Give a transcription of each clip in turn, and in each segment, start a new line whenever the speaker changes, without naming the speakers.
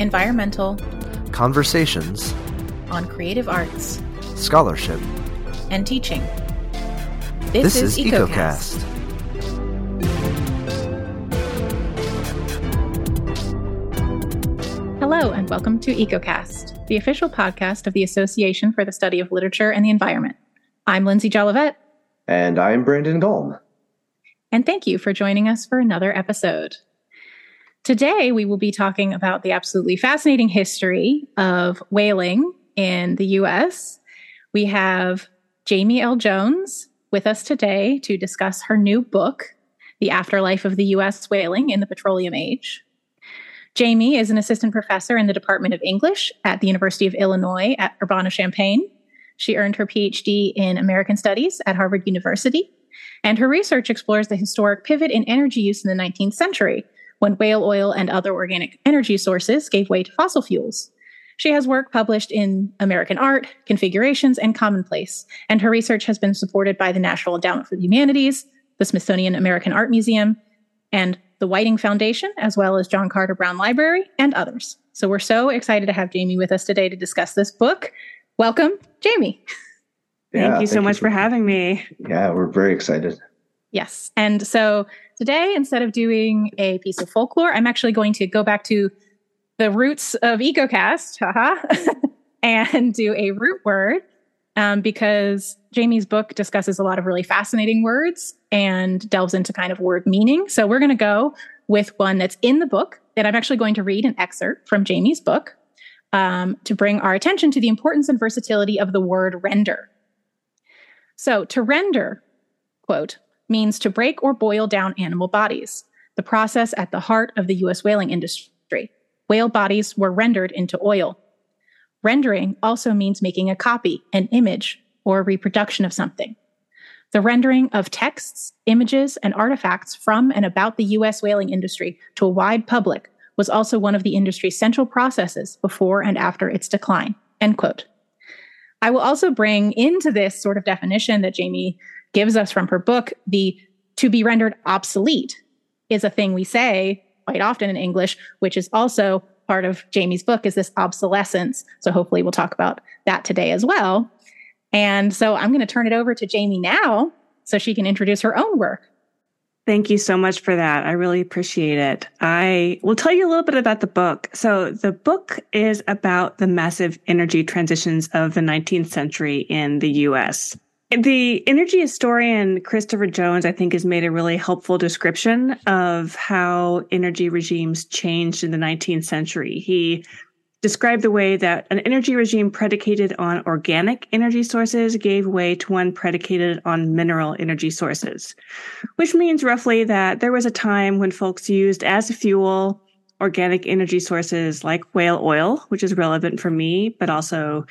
environmental,
conversations,
on creative arts,
scholarship,
and teaching.
This, is EcoCast.
Hello, and welcome to EcoCast, the official podcast of the Association for the Study of Literature and the Environment. I'm Lindsay Jolivette.
And I'm Brandon Gulm.
And thank you for joining us for another episode. Today, we will be talking about the absolutely fascinating history of whaling in the US. We have Jamie L. Jones with us today to discuss her new book, The Afterlife of the US Whaling in the Petroleum Age. Jamie is an assistant professor in the Department of English at the University of Illinois at Urbana Champaign. She earned her PhD in American Studies at Harvard University, and her research explores the historic pivot in energy use in the 19th century when whale oil and other organic energy sources gave way to fossil fuels. She has work published in American Art, Configurations, and Commonplace, and her research has been supported by the National Endowment for the Humanities, the Smithsonian American Art Museum, and the Whiting Foundation, as well as John Carter Brown Library, and others. So we're so excited to have Jamie with us today to discuss this book. Welcome, Jamie.
Yeah, thank you so thank much you for, for having me.
Yeah, we're very excited.
Yes. And so today, instead of doing a piece of folklore, I'm actually going to go back to the roots of EcoCast, haha, and do a root word um, because Jamie's book discusses a lot of really fascinating words and delves into kind of word meaning. So we're going to go with one that's in the book that I'm actually going to read an excerpt from Jamie's book um, to bring our attention to the importance and versatility of the word render. So to render, quote, means to break or boil down animal bodies, the process at the heart of the U.S. whaling industry. Whale bodies were rendered into oil. Rendering also means making a copy, an image, or a reproduction of something. The rendering of texts, images, and artifacts from and about the U.S. whaling industry to a wide public was also one of the industry's central processes before and after its decline. End quote. I will also bring into this sort of definition that Jamie gives us from her book the to be rendered obsolete is a thing we say quite often in English, which is also part of Jamie's book is this obsolescence. So hopefully we'll talk about that today as well. And so I'm going to turn it over to Jamie now so she can introduce her own work.
Thank you so much for that. I really appreciate it. I will tell you a little bit about the book. So the book is about the massive energy transitions of the 19th century in the US. The energy historian Christopher Jones, I think, has made a really helpful description of how energy regimes changed in the 19th century. He described the way that an energy regime predicated on organic energy sources gave way to one predicated on mineral energy sources, which means roughly that there was a time when folks used as a fuel organic energy sources like whale oil, which is relevant for me, but also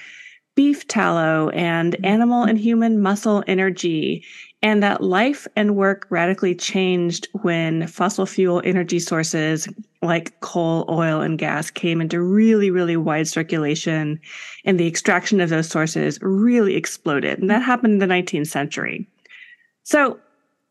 beef tallow and mm-hmm. animal and human muscle energy. And that life and work radically changed when fossil fuel energy sources like coal, oil, and gas came into really, really wide circulation. And the extraction of those sources really exploded. And that mm-hmm. happened in the 19th century. So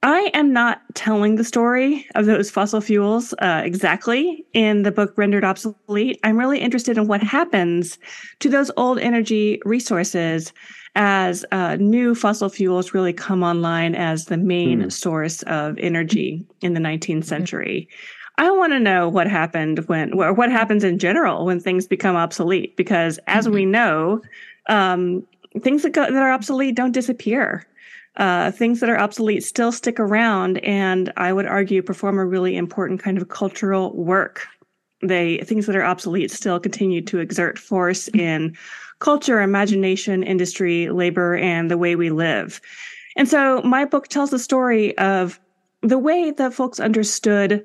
I am not telling the story of those fossil fuels uh, exactly in the book Rendered Obsolete. I'm really interested in what happens to those old energy resources as uh, new fossil fuels really come online as the main mm. source of energy in the 19th mm-hmm. century. I want to know what happened when, or what happens in general when things become obsolete, because as mm-hmm. we know, um, things that, go, that are obsolete don't disappear uh, things that are obsolete still stick around and I would argue perform a really important kind of cultural work. They things that are obsolete still continue to exert force in culture, imagination, industry, labor, and the way we live. And so my book tells the story of the way that folks understood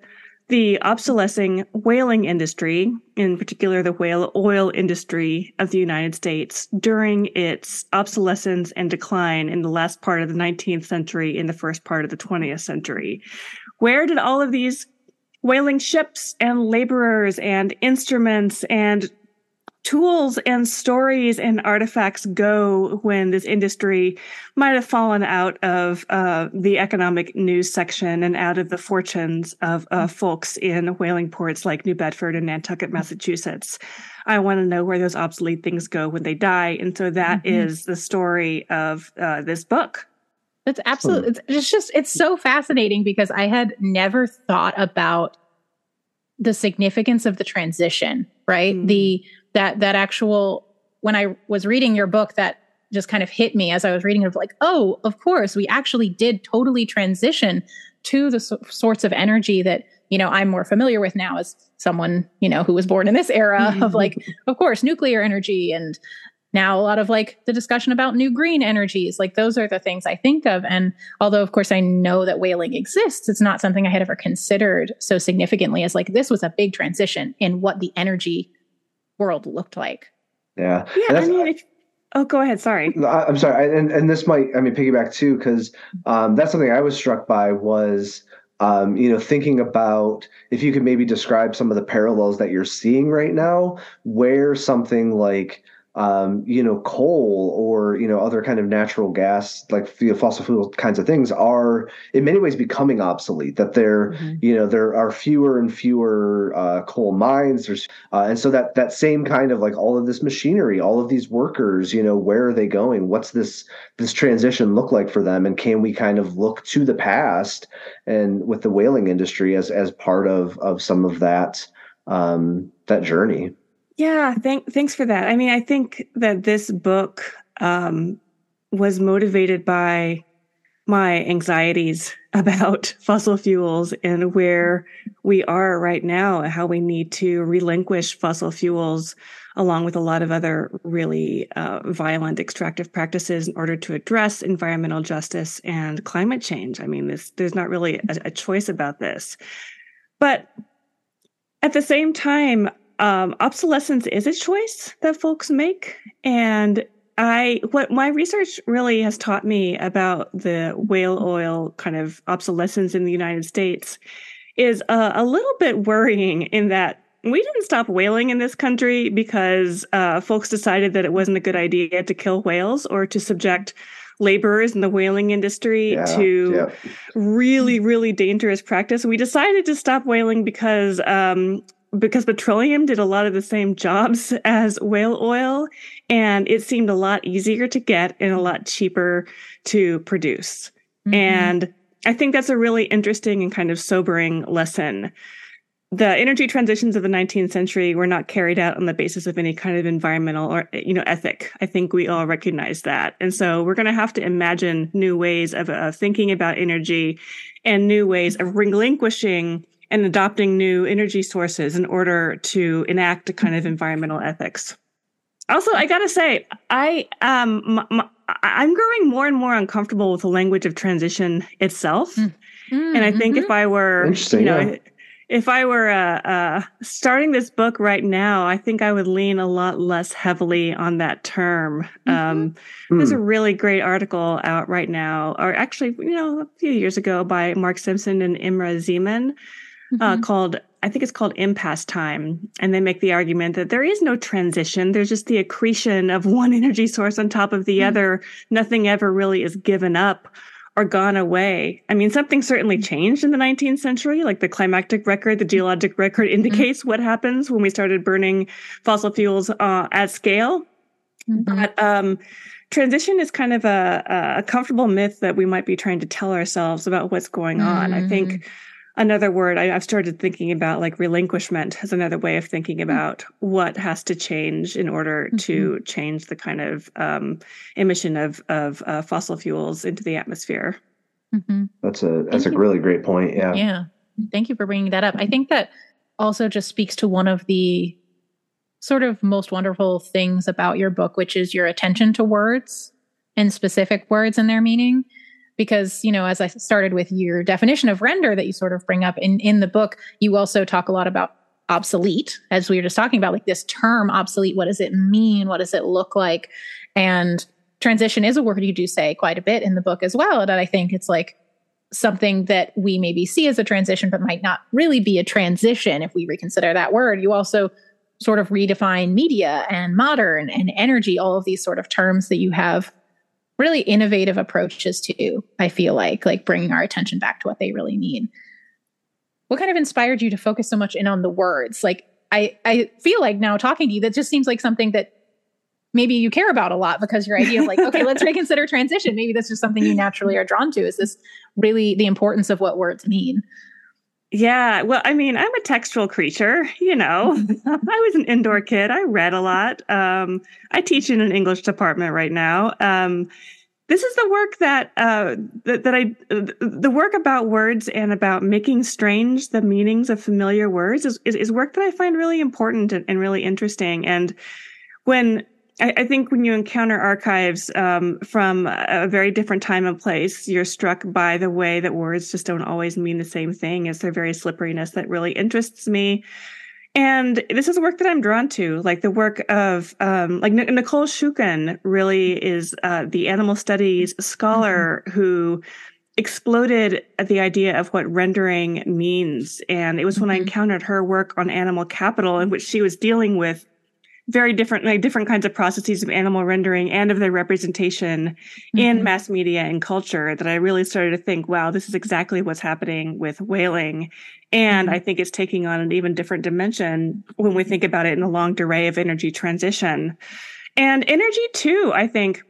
the obsolescing whaling industry, in particular the whale oil industry of the United States, during its obsolescence and decline in the last part of the 19th century, in the first part of the 20th century. Where did all of these whaling ships and laborers and instruments and tools and stories and artifacts go when this industry might have fallen out of uh, the economic news section and out of the fortunes of uh, folks in whaling ports like New Bedford and Nantucket, Massachusetts. I want to know where those obsolete things go when they die. And so that mm-hmm. is the story of uh, this book.
That's absolutely, it's, it's just, it's so fascinating because I had never thought about the significance of the transition, right? Mm-hmm. The, that, that actual, when I was reading your book, that just kind of hit me as I was reading it, of like, oh, of course, we actually did totally transition to the so- sorts of energy that you know i'm more familiar with now as someone you know who was born in this era of like of course nuclear energy and now a lot of like the discussion about new green energies. Like those are the things i think of. And although of course i know that whaling exists it's not something i had ever considered so significantly as like this was a big transition in what the energy world looked like.
Yeah.
Yeah i mean if, oh go ahead sorry.
I'm sorry and and this might i mean piggyback too because um, that's something i was struck by was um, you know, thinking about if you could maybe describe some of the parallels that you're seeing right now, where something like um, you know, coal or you know other kind of natural gas, like fossil fuel kinds of things, are in many ways becoming obsolete. That there, mm-hmm. you know, there are fewer and fewer uh, coal mines. There's, uh, and so that that same kind of like all of this machinery, all of these workers, you know, where are they going? What's this this transition look like for them? And can we kind of look to the past and with the whaling industry as as part of of some of that um, that journey?
Yeah, thank, thanks for that. I mean, I think that this book um, was motivated by my anxieties about fossil fuels and where we are right now, and how we need to relinquish fossil fuels along with a lot of other really uh, violent extractive practices in order to address environmental justice and climate change. I mean, this, there's not really a, a choice about this. But at the same time, um, obsolescence is a choice that folks make. And I, what my research really has taught me about the whale oil kind of obsolescence in the United States is uh, a little bit worrying in that we didn't stop whaling in this country because uh, folks decided that it wasn't a good idea to kill whales or to subject laborers in the whaling industry yeah, to yeah. really, really dangerous practice. We decided to stop whaling because um, because petroleum did a lot of the same jobs as whale oil and it seemed a lot easier to get and a lot cheaper to produce. Mm-hmm. And I think that's a really interesting and kind of sobering lesson. The energy transitions of the 19th century were not carried out on the basis of any kind of environmental or, you know, ethic. I think we all recognize that. And so we're going to have to imagine new ways of, of thinking about energy and new ways of relinquishing and adopting new energy sources in order to enact a kind of environmental ethics. Also, I gotta say, I um, m- m- I'm growing more and more uncomfortable with the language of transition itself, mm-hmm. and I think mm-hmm. if I were, you know, yeah. if I were uh, uh, starting this book right now, I think I would lean a lot less heavily on that term. Mm-hmm. Um, mm. There's a really great article out right now, or actually, you know, a few years ago by Mark Simpson and Imre Szeman uh, mm-hmm. called I think it's called impasse time. And they make the argument that there is no transition. There's just the accretion of one energy source on top of the mm-hmm. other. Nothing ever really is given up or gone away. I mean, something certainly mm-hmm. changed in the 19th century, like the climatic record, the geologic record mm-hmm. indicates mm-hmm. what happens when we started burning fossil fuels uh, at scale. Mm-hmm. But um, transition is kind of a, a comfortable myth that we might be trying to tell ourselves about what's going on. I think another word I, have started thinking about like relinquishment as another way of thinking hmm. about mm-hmm. what has to change in order mm-hmm. to change the kind of um, emission of of uh, fossil fuels into the atmosphere.
Mm-hmm. That's a that's Thank a you. really great point. Yeah.
Yeah. Thank you for bringing that up. I think that also just speaks to one of the sort of most wonderful things about your book, which is your attention to words and specific words and their meaning because you know as i started with your definition of render that you sort of bring up in in the book you also talk a lot about obsolete as we were just talking about like this term obsolete what does it mean? What does it look like? And transition is a word you do say quite a bit in the book as well and i think it's like something that we maybe see as a transition but might not really be a transition if we reconsider that word. You also sort of redefine media and modern and energy, all of these sort of terms that you have really innovative approaches to, I feel like, like bringing our attention back to what they really mean. What kind of inspired you to focus so much in on the words? Like, I, I feel like now talking to you, that just seems like something that maybe you care about a lot because your idea of like, okay, let's reconsider transition. Maybe that's just something you naturally are drawn to. Is this really the importance of what words mean?
Yeah, well, I mean, I'm a textual creature, you know. I was an indoor kid. I read a lot. Um, I teach in an English department right now. Um, this is the work that uh, that, that I the work about words and about making strange the meanings of familiar words is, is, is work that I find really important and, and really interesting. And when I, I, think when you encounter archives um, from a very different time and place, you're struck by the way that words just don't always mean the same thing. It's their very slipperiness that really interests me. And this is work that I'm drawn to, like the work of, um, like N- Nicole Shukin really is uh, the animal studies scholar mm-hmm. who exploded the idea of what rendering means. And it was when mm-hmm. I encountered her work on animal capital in which she was dealing with very different like different kinds of processes of animal rendering and of their representation mm-hmm. in mass media and culture that I really started to think, wow, this is exactly what's happening with whaling. And mm-hmm. I think it's taking on an even different dimension when we think about it in a long array of energy transition. And energy too, I think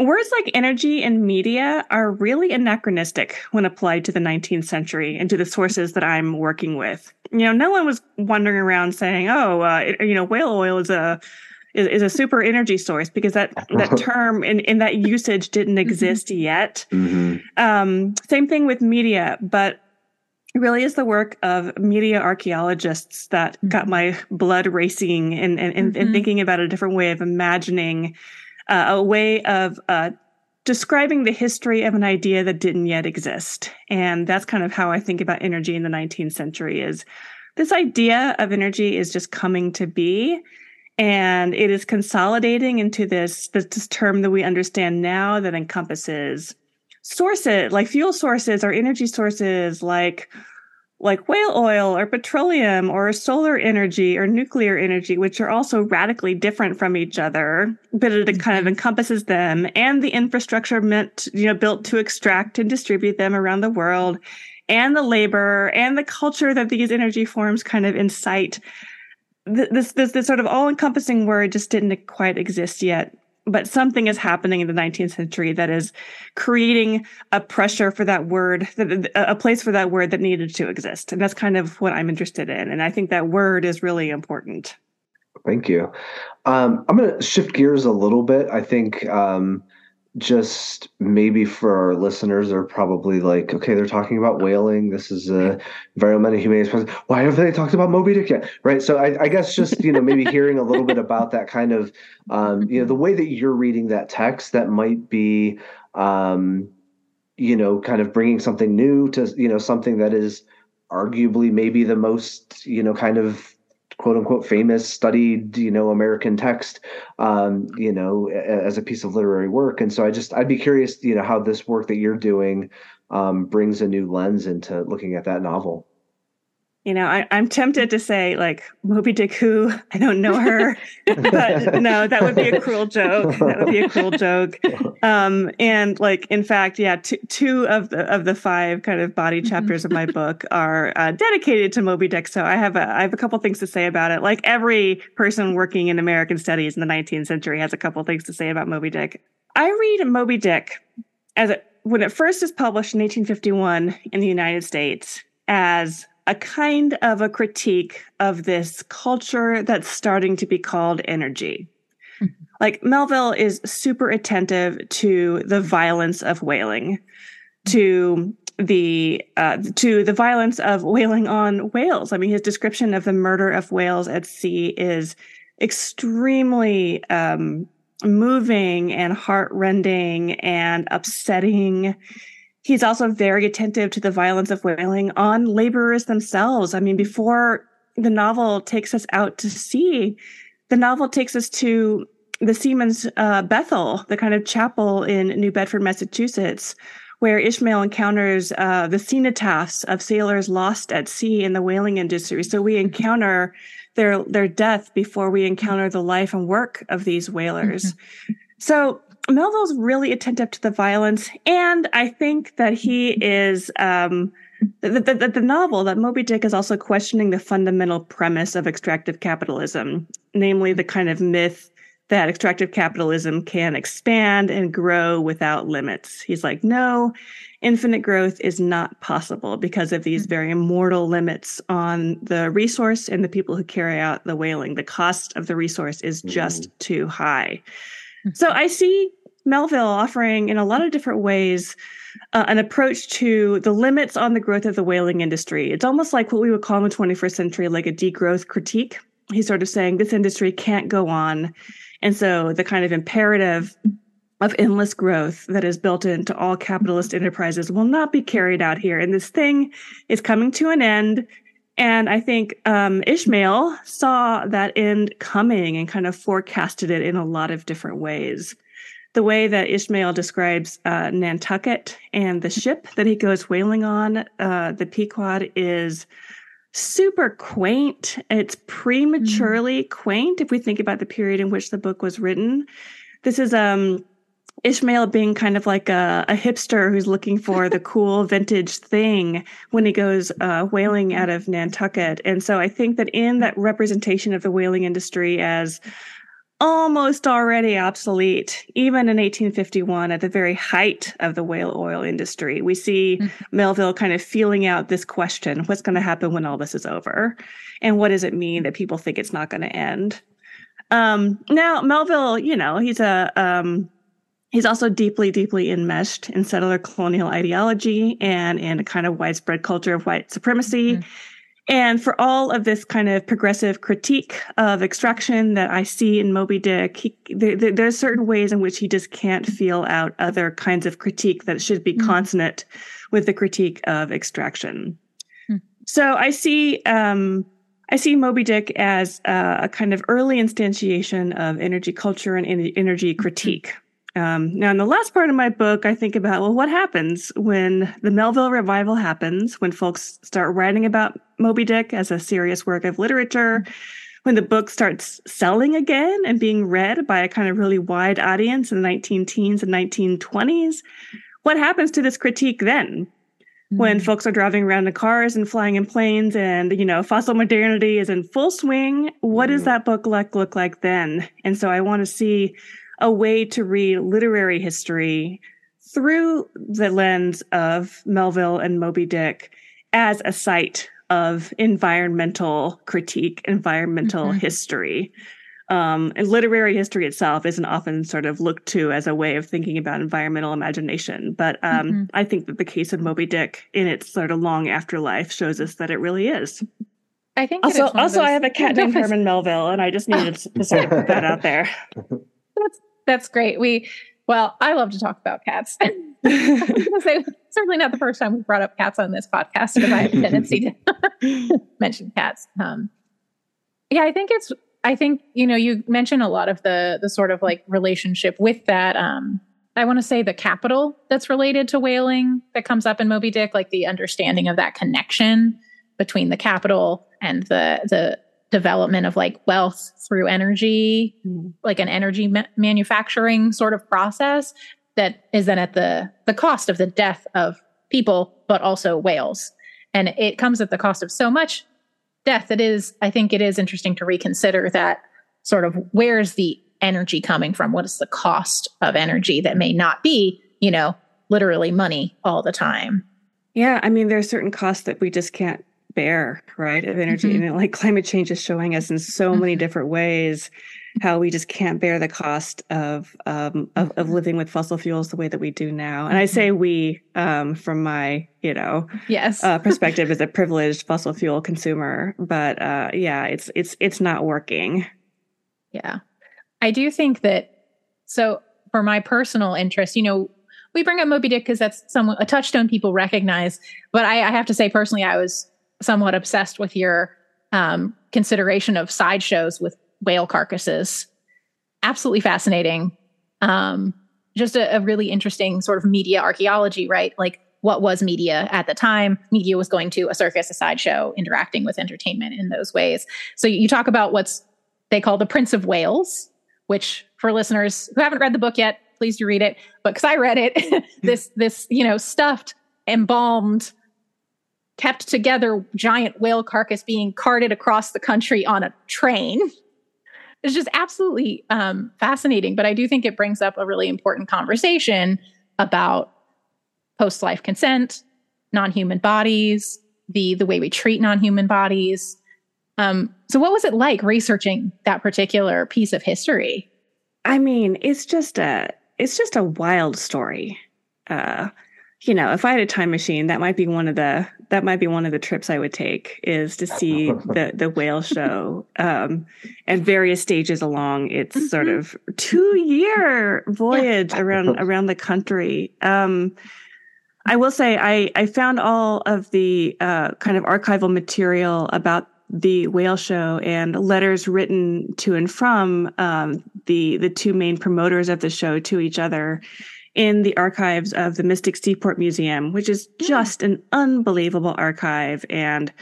words like energy and media are really anachronistic when applied to the 19th century and to the sources that I'm working with. You know, no one was wandering around saying, "Oh, uh, you know, whale oil is a is, is, a super energy source," because that that term in in that usage didn't mm-hmm. exist mm-hmm. yet. Mm-hmm. Um, same thing with media, but it really is the work of media archaeologists that mm-hmm. got my blood racing and and, and, and mm-hmm. thinking about a different way of imagining uh, a way of uh, describing the history of an idea that didn't yet exist. And that's kind of how I think about energy in the 19th century is this idea of energy is just coming to be and it is consolidating into this, this, this term that we understand now that encompasses sources like fuel sources or energy sources like like whale oil or petroleum or solar energy or nuclear energy, which are also radically different from each other, but it kind of mm-hmm. encompasses them and the infrastructure meant, you know, built to extract and distribute them around the world and the labor and the culture that these energy forms kind of incite. This, this, this sort of all encompassing word just didn't quite exist yet but something is happening in the 19th century that is creating a pressure for that word, a place for that word that needed to exist. And that's kind of what I'm interested in. And I think that word is really important.
Thank you. Um, I'm going to shift gears a little bit. I think um, just maybe for our listeners they're probably like, okay, they're talking about whaling. This is a environmental humanities. Why haven't they talked about Moby Dick yet? Right. So I, I guess just you know maybe hearing a little bit about that kind of um, you know the way that you're reading that text that might be um, you know kind of bringing something new to you know something that is arguably maybe the most you know kind of quote unquote famous studied you know american text um, you know as a piece of literary work. And so i just i'd be curious you know how this work that you're doing um, brings a new lens into looking at that novel
you know, I, am tempted to say like Moby Dick who I don't know her, but no, that would be a cruel joke. That would be a cruel joke. Um, and like, in fact, yeah, t- two of the of the five kind of body mm-hmm. chapters of my book are uh, dedicated to Moby Dick. So I have a I have a couple things to say about it. Like every person working in American studies in the 19th century has a couple things to say about Moby Dick. I read Moby Dick as a, when it first is published in 1851 in the United States as a kind of a critique of this culture that's starting to be called energy. Mm-hmm. Like Melville is super attentive to the violence of whaling, to the uh, to the violence of whaling on whales. I mean, his description of the murder of whales at sea is extremely um, moving and heartrending and upsetting He's also very attentive to the violence of whaling on laborers themselves. I mean, before the novel takes us out to sea, the novel takes us to the Seamen's uh, Bethel, the kind of chapel in New Bedford, Massachusetts, where Ishmael encounters uh, the cenotaphs of sailors lost at sea in the whaling industry. So we encounter their their death before we encounter the life and work of these whalers. Mm-hmm. So Melville's really attentive to the violence, and I think that he is um, the, the, the, novel that Moby Dick is also questioning the fundamental premise of extractive capitalism, namely the kind of myth that extractive capitalism can expand and grow without limits. He's like, no, infinite growth is not possible because of these very mortal limits on the resource and the people who carry out the whaling. The cost of the resource is just mm. too high. So I see Melville offering in a lot of different ways uh, an approach to the limits on the growth of the whaling industry. It's almost like what we would call in the 21st century like a degrowth critique. He's sort of saying this industry can't go on. And so the kind of imperative of endless growth that is built into all capitalist enterprises will not be carried out here. And this thing is coming to an end. And I think um, Ishmael saw that end coming and kind of forecasted it in a lot of different ways the way that Ishmael describes uh, Nantucket and the ship that he goes whaling on, uh, the Pequod, is super quaint. It's prematurely mm. quaint if we think about the period in which the book was written. This is um, Ishmael being kind of like a, a hipster who's looking for the cool vintage thing when he goes uh, whaling out of Nantucket. And so I think that in that representation of the whaling industry as almost already obsolete, even in 1851 at the very height of the whale oil industry. We see mm-hmm. Melville kind of feeling out this question what's going to happen when all this is over? And what does it mean that people think it's not going to end? Um, now, Melville, you know, he's a. Um, he's also deeply, deeply enmeshed in settler colonial ideology and in a kind of widespread culture of white supremacy. Mm-hmm. And for all of this kind of progressive critique of extraction that I see in Moby Dick, he, there, there's certain ways in which he just can't feel out other kinds of critique that should be mm. consonant with the critique of extraction. Mm. So I see, um, I see Moby Dick as a kind of early instantiation of energy culture and energy mm-hmm. critique. Um, now, in the last part of my book, I think about, well, what happens when the Melville revival happens, when folks start writing about Moby Dick as a serious work of literature, when the book starts selling again and being read by a kind of really wide audience in the 19 teens and 1920s. What happens to this critique then? When mm-hmm. folks are driving around in cars and flying in planes and, you know, fossil modernity is in full swing, what does that book like look like then? And so I want to see a way to read literary history through the lens of Melville and Moby Dick as a site of environmental critique, environmental mm-hmm. history. Um, and literary history itself isn't often sort of looked to as a way of thinking about environmental imagination. But um, mm-hmm. I think that the case of Moby Dick in its sort of long afterlife shows us that it really is.
I think
also, also those... I have a cat named Herman Melville, and I just needed to sort of put that out there.
That's that's great. We well, I love to talk about cats. say, certainly not the first time we've brought up cats on this podcast because I have a tendency to mention cats. Um, yeah, I think it's. I think you know you mentioned a lot of the the sort of like relationship with that. Um, I want to say the capital that's related to whaling that comes up in Moby Dick, like the understanding of that connection between the capital and the the development of like wealth through energy, mm. like an energy ma- manufacturing sort of process that is then at the the cost of the death of people, but also whales. And it comes at the cost of so much death. It is, I think, it is interesting to reconsider that sort of where's the energy coming from? What is the cost of energy that may not be, you know, literally money all the time?
Yeah, I mean, there are certain costs that we just can't bear, right? Of energy. Mm-hmm. And like climate change is showing us in so many mm-hmm. different ways how we just can't bear the cost of, um, of, of living with fossil fuels the way that we do now. And I say mm-hmm. we um, from my you know
yes
uh, perspective as a privileged fossil fuel consumer. But uh, yeah, it's it's it's not working.
Yeah, I do think that. So for my personal interest, you know, we bring up Moby Dick because that's some a touchstone people recognize. But I, I have to say personally, I was somewhat obsessed with your um, consideration of sideshows with whale carcasses. Absolutely fascinating. Um, just a, a, really interesting sort of media archaeology, right? Like what was media at the time. Media was going to a circus, a sideshow, interacting with entertainment in those ways. So you talk about what's they call the Prince of Wales, which for listeners who haven't read the book yet, please do read it. But because I read it, this this you know stuffed, embalmed, kept together giant whale carcass being carted across the country on a train. It's just absolutely um, fascinating. But I do think it brings up a really important conversation about post life consent, non human bodies, the the way we treat non human bodies. Um, so, what was it like researching that particular piece of history?
I mean, it's just a it's just a wild story. Uh, you know, if I had a time machine, that might be one of the that might be one of the trips I would take is to see the the whale show um, at various stages along its mm-hmm. sort of two year voyage around around the country. Um, I will say I, I found all of the uh, kind of archival material about the whale show and letters written to and from um, the the two main promoters of the show to each other in the archives of the Mystic Seaport Museum, which is hmm. just an unbelievable archive and.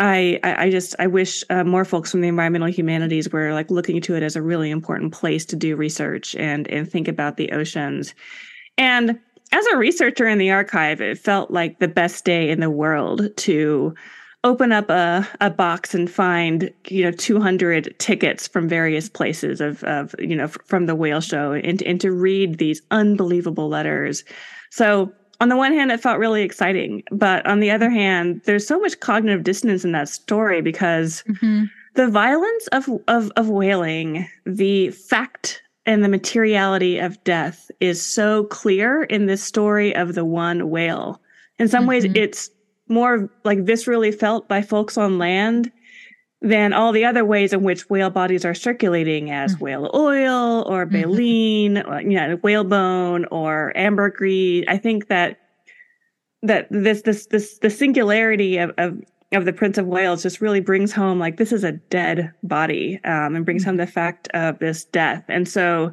I, I just I wish uh, more folks from the environmental humanities were like looking to it as a really important place to do research and and think about the oceans. And as a researcher in the archive, it felt like the best day in the world to open up a, a box and find you know 200 tickets from various places of, of you know from the whale show and, and to read these unbelievable letters so on the one hand it felt really exciting but on the other hand there's so much cognitive dissonance in that story because mm-hmm. the violence of, of of whaling the fact and the materiality of death is so clear in this story of the one whale. In some mm-hmm. ways, it's more like viscerally felt by folks on land than all the other ways in which whale bodies are circulating as mm-hmm. whale oil or mm-hmm. baleen, mm-hmm. you know, whalebone or ambergris. I think that that this this this the singularity of, of of the Prince of Wales just really brings home like this is a dead body um, and brings home the fact of this death. And so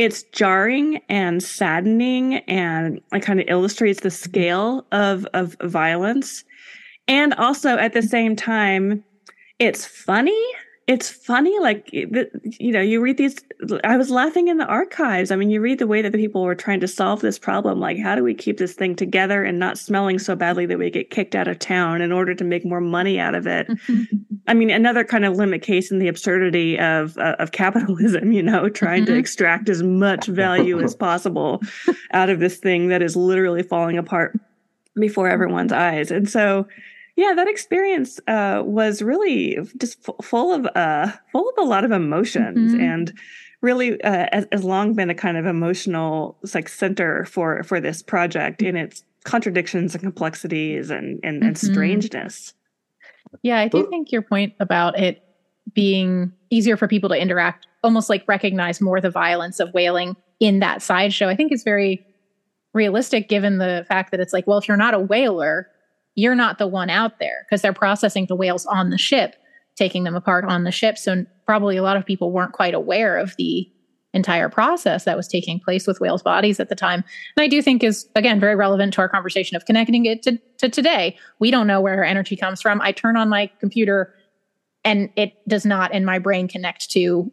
it's jarring and saddening and it kind of illustrates the scale of, of violence. And also at the same time, it's funny it's funny like you know you read these i was laughing in the archives. I mean you read the way that the people were trying to solve this problem like how do we keep this thing together and not smelling so badly that we get kicked out of town in order to make more money out of it? I mean another kind of limit case in the absurdity of uh, of capitalism you know trying to mm-hmm. extract as much value as possible out of this thing that is literally falling apart before everyone's eyes. And so yeah, that experience uh, was really just f- full of uh, full of a lot of emotions mm-hmm. and really uh, has, has, long been a kind of emotional like center for for this project in its contradictions and complexities and and, mm-hmm. and strangeness.
Yeah, I do think your point about it being easier for people to interact, almost like recognize more the violence of whaling in that sideshow, I think is very realistic given the fact that it's like, well, if you're not a whaler, you're not the one out there because they're processing the whales on the ship, taking them apart on the ship. So probably a lot of people weren't quite aware of the entire process that was taking place with whales' bodies at the time. And I do think is again very relevant to our conversation of connecting it to, to today. We don't know where our energy comes from. I turn on my computer and it does not in my brain connect to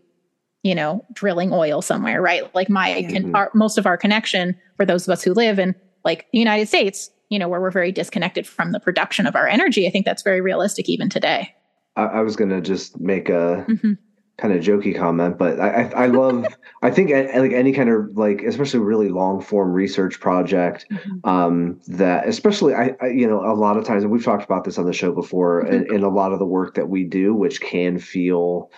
you know drilling oil somewhere right like my mm-hmm. our, most of our connection for those of us who live in like the united states you know, where we're very disconnected from the production of our energy. I think that's very realistic even today.
I, I was going to just make a mm-hmm. kind of jokey comment, but I, I, I love, I think like any kind of like, especially really long form research project, mm-hmm. um, that especially I, I, you know, a lot of times, and we've talked about this on the show before, mm-hmm. and, and a lot of the work that we do, which can feel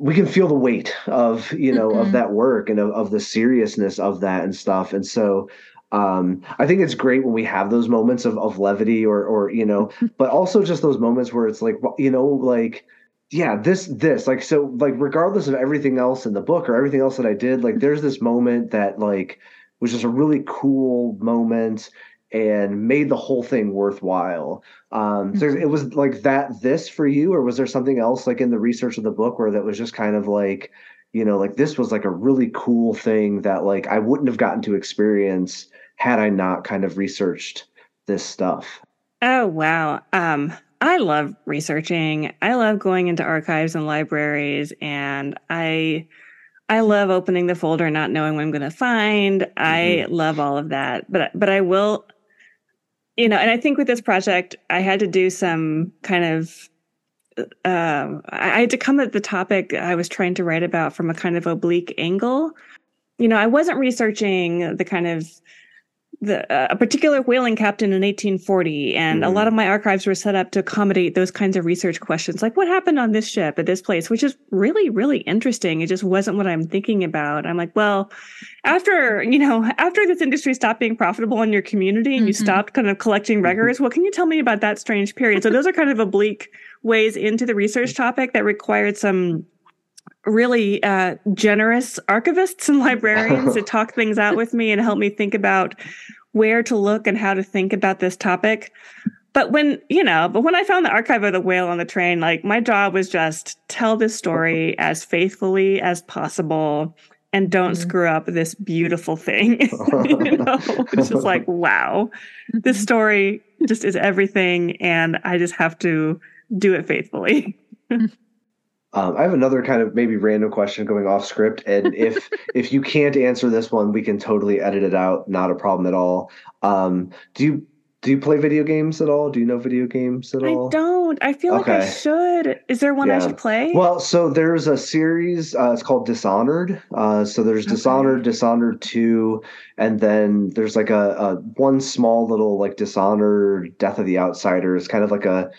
we can feel the weight of you know mm-hmm. of that work and of, of the seriousness of that and stuff and so um, I think it's great when we have those moments of, of levity or, or, you know, but also just those moments where it's like, you know, like, yeah, this, this, like, so, like, regardless of everything else in the book or everything else that I did, like, there's this moment that, like, was just a really cool moment and made the whole thing worthwhile. Um, so mm-hmm. it was like that, this for you, or was there something else like in the research of the book where that was just kind of like, you know, like this was like a really cool thing that like I wouldn't have gotten to experience had I not kind of researched this stuff?
Oh wow. Um I love researching. I love going into archives and libraries and I I love opening the folder not knowing what I'm going to find. Mm-hmm. I love all of that. But but I will you know, and I think with this project I had to do some kind of um, I had to come at the topic I was trying to write about from a kind of oblique angle. You know, I wasn't researching the kind of the, uh, a particular whaling captain in 1840 and mm. a lot of my archives were set up to accommodate those kinds of research questions like what happened on this ship at this place which is really really interesting it just wasn't what i'm thinking about i'm like well after you know after this industry stopped being profitable in your community and mm-hmm. you stopped kind of collecting records well can you tell me about that strange period so those are kind of oblique ways into the research topic that required some really uh, generous archivists and librarians to talk things out with me and help me think about where to look and how to think about this topic. But when, you know, but when I found the archive of the whale on the train, like my job was just tell this story as faithfully as possible and don't mm-hmm. screw up this beautiful thing. you know, it's just like, wow, this mm-hmm. story just is everything. And I just have to do it faithfully.
Um, I have another kind of maybe random question going off script, and if if you can't answer this one, we can totally edit it out. Not a problem at all. Um, do you do you play video games at all? Do you know video games at all?
I don't. I feel okay. like I should. Is there one yeah. I should play?
Well, so there's a series. Uh, it's called Dishonored. Uh, so there's okay. Dishonored, Dishonored Two, and then there's like a, a one small little like Dishonored, Death of the Outsiders, kind of like a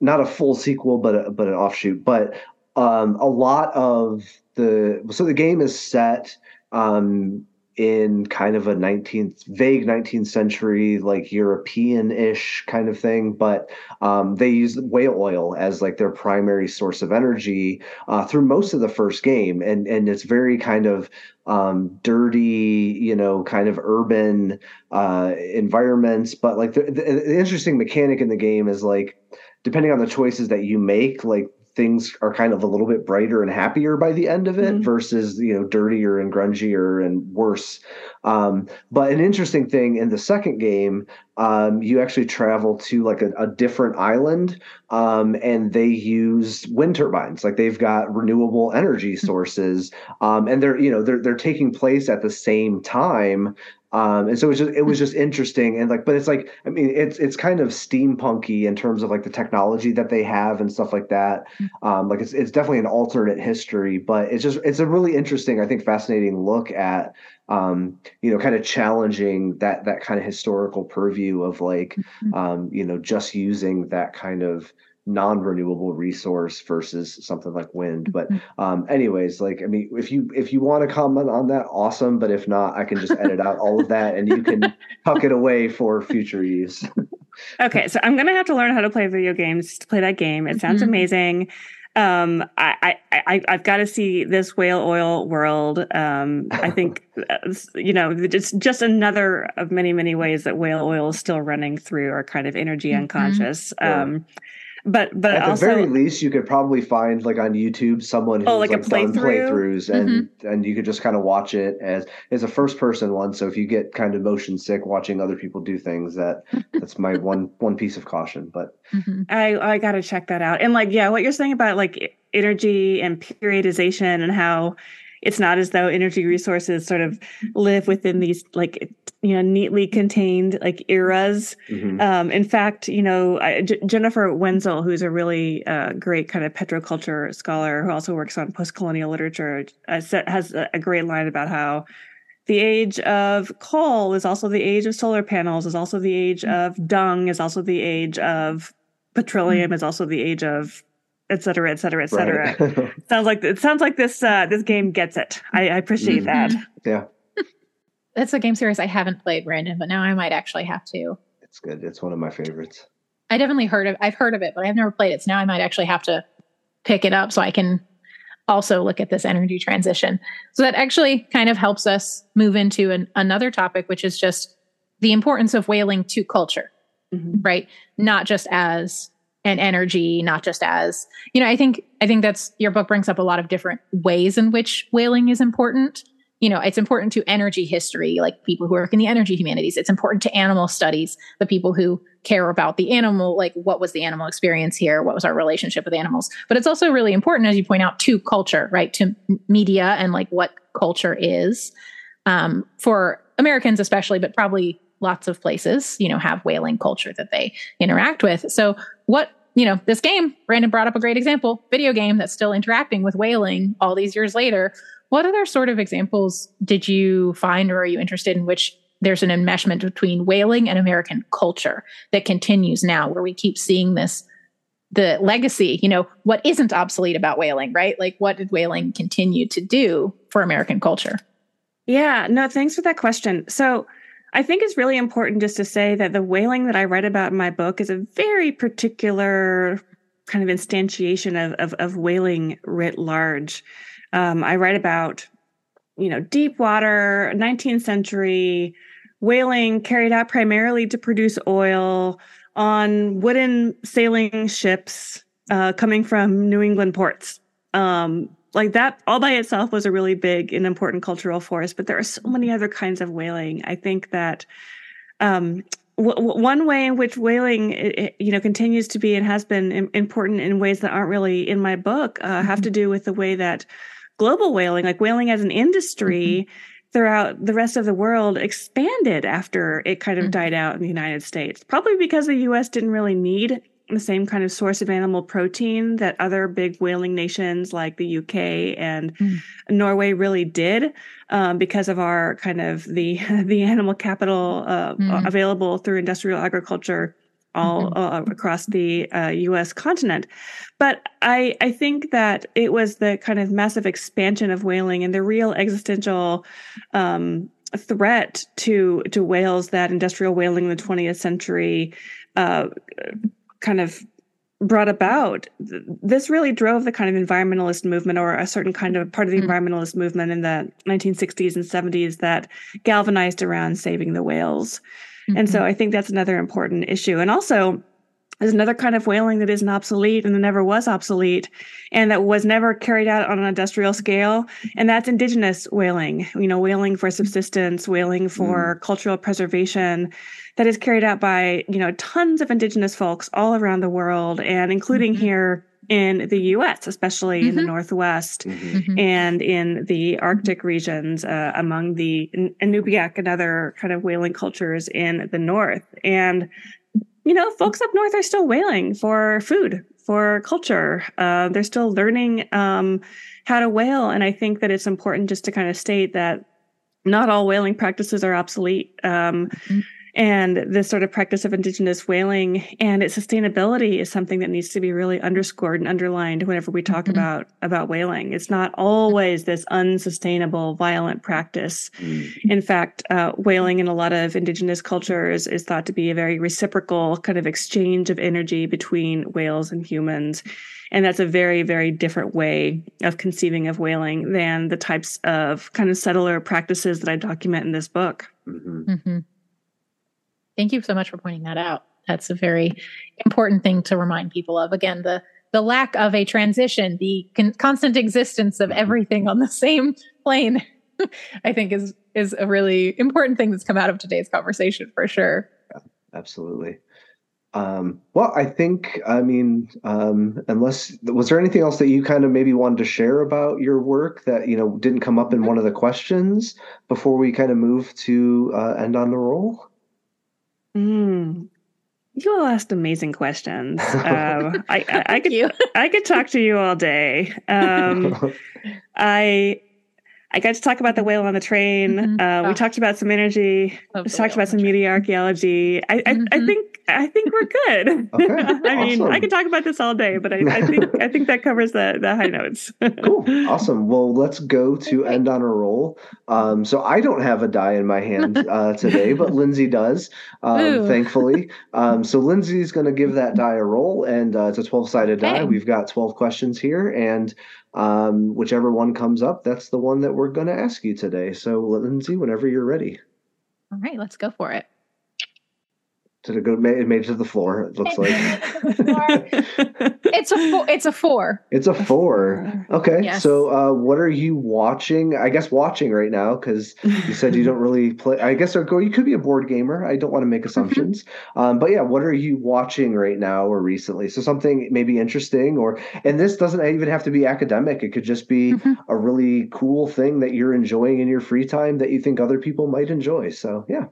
not a full sequel, but a, but an offshoot. But um, a lot of the so the game is set um, in kind of a 19th vague 19th century like european-ish kind of thing but um, they use whale oil as like their primary source of energy uh, through most of the first game and and it's very kind of um, dirty you know kind of urban uh, environments but like the, the, the interesting mechanic in the game is like depending on the choices that you make like things are kind of a little bit brighter and happier by the end of it mm-hmm. versus you know dirtier and grungier and worse um, but an interesting thing in the second game um, you actually travel to like a, a different island um, and they use wind turbines like they've got renewable energy mm-hmm. sources um, and they're you know they're, they're taking place at the same time um, and so it was just it was just interesting and like but it's like I mean it's it's kind of steampunky in terms of like the technology that they have and stuff like that. Mm. Um, like it's it's definitely an alternate history, but it's just it's a really interesting, I think, fascinating look at um, you know, kind of challenging that that kind of historical purview of like mm-hmm. um, you know, just using that kind of non-renewable resource versus something like wind but mm-hmm. um anyways like i mean if you if you want to comment on that awesome but if not i can just edit out all of that and you can tuck it away for future use
okay so i'm gonna have to learn how to play video games to play that game it sounds mm-hmm. amazing um i i, I have got to see this whale oil world um i think uh, you know it's just another of many many ways that whale oil is still running through our kind of energy mm-hmm. unconscious um but but
at
also,
the very least, you could probably find like on YouTube someone oh, who's oh, like, like done playthroughs and mm-hmm. and you could just kind of watch it as as a first person one. So if you get kind of motion sick watching other people do things, that that's my one one piece of caution. But
mm-hmm. I I got to check that out. And like yeah, what you're saying about like energy and periodization and how it's not as though energy resources sort of live within these like you know neatly contained like eras mm-hmm. um, in fact you know I, J- jennifer wenzel who's a really uh, great kind of petroculture scholar who also works on post-colonial literature uh, has a great line about how the age of coal is also the age of solar panels is also the age mm-hmm. of dung is also the age of petroleum mm-hmm. is also the age of et cetera, et cetera, et cetera. Right. sounds like it sounds like this uh, this game gets it. I, I appreciate mm-hmm. that.
Yeah,
that's a game series I haven't played, Brandon, but now I might actually have to.
It's good. It's one of my favorites.
I definitely heard of. I've heard of it, but I've never played it. So now I might actually have to pick it up so I can also look at this energy transition. So that actually kind of helps us move into an, another topic, which is just the importance of whaling to culture, mm-hmm. right? Not just as an energy not just as you know i think i think that's your book brings up a lot of different ways in which whaling is important you know, it's important to energy history, like people who work in the energy humanities. It's important to animal studies, the people who care about the animal, like what was the animal experience here? What was our relationship with animals? But it's also really important, as you point out, to culture, right? To media and like what culture is um, for Americans, especially, but probably lots of places, you know, have whaling culture that they interact with. So what you know, this game, Brandon brought up a great example, video game that's still interacting with whaling all these years later. What other sort of examples did you find or are you interested in which there's an enmeshment between whaling and American culture that continues now, where we keep seeing this the legacy, you know, what isn't obsolete about whaling, right? Like what did whaling continue to do for American culture?
Yeah, no, thanks for that question. So I think it's really important just to say that the whaling that I write about in my book is a very particular kind of instantiation of, of, of whaling writ large. Um, I write about, you know, deep water, 19th century whaling carried out primarily to produce oil on wooden sailing ships uh, coming from New England ports. Um, like that all by itself was a really big and important cultural force, but there are so many other kinds of whaling. I think that um, w- one way in which whaling, it, you know, continues to be and has been important in ways that aren't really in my book uh, mm-hmm. have to do with the way that global whaling, like whaling as an industry, mm-hmm. throughout the rest of the world, expanded after it kind of mm-hmm. died out in the United States. Probably because the U.S. didn't really need the same kind of source of animal protein that other big whaling nations like the UK and mm. Norway really did, um, because of our kind of the the animal capital uh, mm. available through industrial agriculture all mm-hmm. uh, across the uh, U.S. continent. But I, I think that it was the kind of massive expansion of whaling and the real existential um, threat to to whales that industrial whaling in the 20th century uh, kind of brought about this really drove the kind of environmentalist movement or a certain kind of part of the mm-hmm. environmentalist movement in the 1960s and 70s that galvanized around saving the whales Mm-hmm. And so mm-hmm. I think that's another important issue. And also, there's another kind of whaling that isn't obsolete and that never was obsolete and that was never carried out on an industrial scale. And that's indigenous whaling, you know, whaling for subsistence, whaling for mm. cultural preservation that is carried out by, you know, tons of indigenous folks all around the world and including mm-hmm. here in the US, especially mm-hmm. in the mm-hmm. Northwest mm-hmm. mm-hmm. and in the Arctic regions, uh, among the Inupiaq and other kind of whaling cultures in the North. And, you know, folks up North are still whaling for food, for culture. Uh, they're still learning um, how to whale. And I think that it's important just to kind of state that not all whaling practices are obsolete. Um, mm-hmm and this sort of practice of indigenous whaling and its sustainability is something that needs to be really underscored and underlined whenever we talk mm-hmm. about about whaling. It's not always this unsustainable, violent practice. Mm-hmm. In fact, uh, whaling in a lot of indigenous cultures is thought to be a very reciprocal kind of exchange of energy between whales and humans. And that's a very, very different way of conceiving of whaling than the types of kind of settler practices that I document in this book. Mm-hmm.
mm-hmm. Thank you so much for pointing that out. That's a very important thing to remind people of. Again, the the lack of a transition, the con- constant existence of everything on the same plane, I think is is a really important thing that's come out of today's conversation for sure.
Yeah, absolutely. Um, well, I think, I mean, um, unless was there anything else that you kind of maybe wanted to share about your work that you know didn't come up in one of the questions before we kind of move to uh, end on the roll?
Mm. You all asked amazing questions. Um, I, I, I could I could talk to you all day. Um, I I got to talk about the whale on the train. Mm-hmm. Uh, we oh. talked about some energy. We talked about some media archaeology. I, mm-hmm. I, I, think I think we're good. Okay, I mean, I could talk about this all day, but I, I think I think that covers the the high notes.
cool, awesome. Well, let's go to end on a roll. Um, so I don't have a die in my hand uh, today, but Lindsay does, um, thankfully. Um, so Lindsay's going to give that die a roll, and uh, it's a twelve sided die. We've got twelve questions here, and um, whichever one comes up, that's the one that we're going to ask you today. So, Lindsay, whenever you're ready.
All right, let's go for it.
Did it go? It made it to the floor. It looks like
it's a four. It's a four.
It's a four. Okay.
Yes.
So, uh, what are you watching? I guess watching right now because you said you don't really play. I guess or go. you could be a board gamer. I don't want to make assumptions. um, but yeah, what are you watching right now or recently? So something maybe interesting, or and this doesn't even have to be academic. It could just be
Mhm.
a really cool thing that you're enjoying in your free time that you think other people might enjoy. So yeah.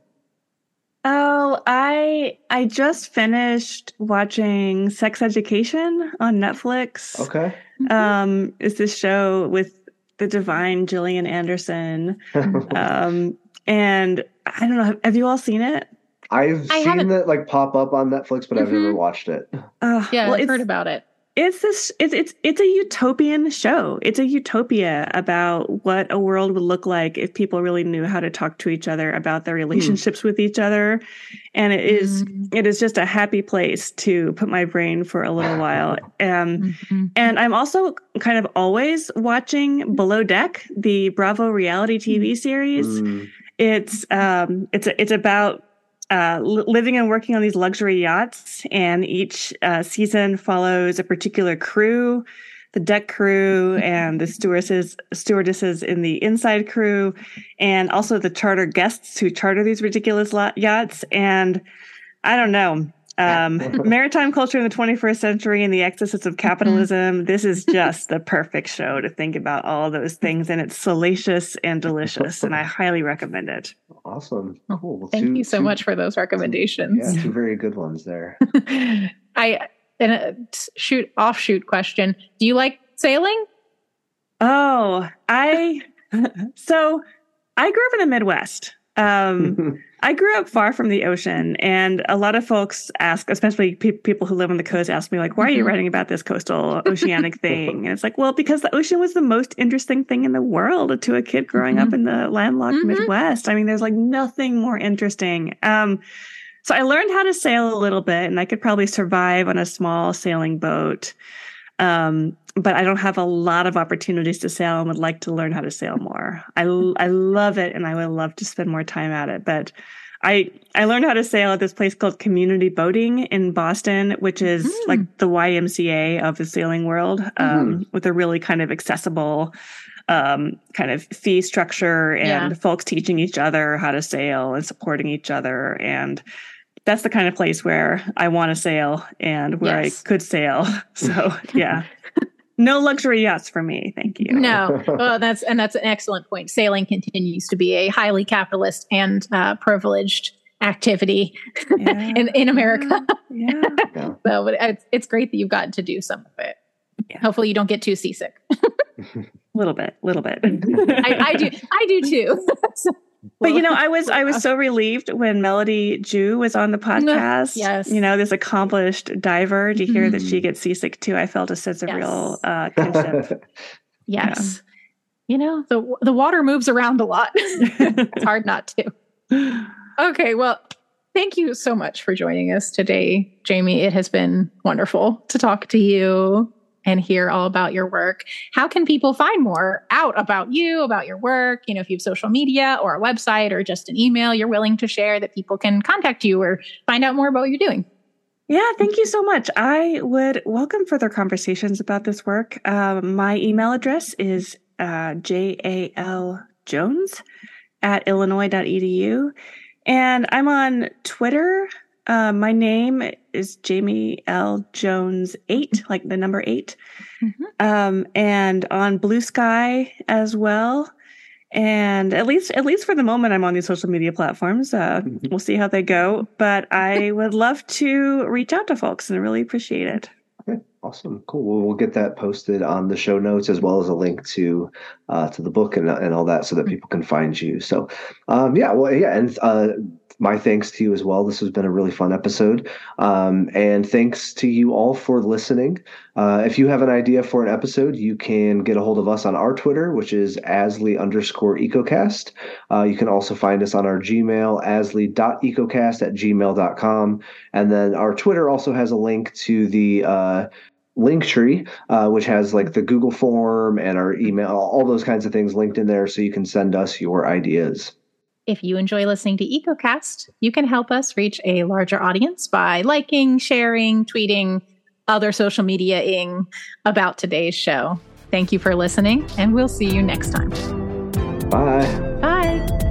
Oh, I I just finished watching Sex Education on Netflix.
Okay.
Um, it's this show with the divine Gillian Anderson. Um, and I don't know, have, have you all seen it?
I've
I
seen
haven't-
like pop up on Netflix, but I've never
Mhm.
watched it.
Uh,
Yeah,
well,
I've heard about it.
It's this it's it's it's a utopian show. It's a utopia about what a world would look like if people really knew how to talk to each other about their relationships with each other. And it is
Mm.
it is just a happy place to put my brain for a little while. Um
Mhm.
and I'm also kind of always watching Below Deck, the Bravo reality TV series.
Mm.
It's um it's it's about uh, living and working on these luxury yachts, and each uh, season follows a particular crew, the deck crew, and the stewardesses stewardesses in the inside crew, and also the charter guests who charter these ridiculous lo- yachts. And I don't know. Um, maritime culture in the 21st century and the excesses of capitalism. This is just the perfect show to think about all those things, and it's salacious and delicious, and I highly recommend it.
Awesome.
Oh,
Cool.
Thank
Two-
you so
two-
much for those recommendations.
Yeah, two very good ones there.
I and a shoot offshoot question. Do you like sailing?
Oh, I so I grew up in the Midwest. Um, I grew up far from the ocean, and a lot of folks ask, especially pe- people who live on the coast, ask me like, "Why are you
Mhm.
writing about this coastal oceanic thing?" And it's like, well, because the ocean was the most interesting thing in the world to a kid growing up
Mhm.
in the landlocked
Mhm.
Midwest. I mean, there's like nothing more interesting. Um, so I learned how to sail a little bit, and I could probably survive on a small sailing boat. Um, but I don't have a lot of opportunities to sail and would like to learn how to sail more. I, I love it and I would love to spend more time at it. But I, I learned how to sail at this place called Community Boating in Boston, which is
Mm.
like the YMCA of the sailing world, um, with a really kind of accessible, um, kind of fee structure and
Yeah.
folks teaching each other how to sail and supporting each other. And that's the kind of place where I want to sail and where
Yes.
I could sail. So yeah. No luxury yachts for me, thank you.
No. Well, that's and that's an excellent point. Sailing continues to be a highly capitalist and uh, privileged activity
Yeah.
in in America.
Yeah.
Yeah.
So, but it's it's great that you've gotten to do some of it.
Yeah.
Hopefully, you don't get too seasick.
A little bit, a little bit.
I, I do. I do too. So-
But you know, I was I was so relieved when Melody Jue was on the podcast.
Yes.
You know, this accomplished diver to hear that she
Mhm.
gets seasick too. I felt a sense of
Yes.
real uh kinship.
yes. You know the the water moves around a lot. it's hard not to. Okay, well, thank you so much for joining us today, Jamie. It has been wonderful to talk to you and hear all about your work. How can people find more out about you, about your work? You know, if you have social media or a website or just an email you're willing to share that people can contact you or find out more about what you're doing.
Yeah, thank you so much. I would welcome further conversations about this work. Um, my email address is uh, jal jones at illinois.edu. And I'm on Twitter. Uh, my name is Jamie L. Jones 8, like the number 8.
Mhm.
Um, and on Bluesky as well. And at least, at least for the moment, I'm on these social media platforms. Uh, we'll see how they go. But I would love to reach out to folks and really appreciate it.
Awesome, cool. Well, we'll get that posted on the show notes as well as a link to uh, to the book and and all that, so that people can find you. So, um, yeah, well, yeah, and uh, my thanks to you as well. This has been a really fun episode, um, and thanks to you all for listening. Uh, if you have an idea for an episode, you can get a hold of us on our Twitter, which is ASLE underscore EcoCast. Uh, you can also find us on our Gmail, asle.ecocast at gmail.com. And then our Twitter also has a link to the uh, Linktree, uh, which has like the Google form and our email, all those kinds of things linked in there, so you can send us your ideas.
If you enjoy listening to EcoCast, you can help us reach a larger audience by liking, sharing, tweeting, other social media-ing about today's show. Thank you for listening, and we'll see you next time.
Bye.
Bye.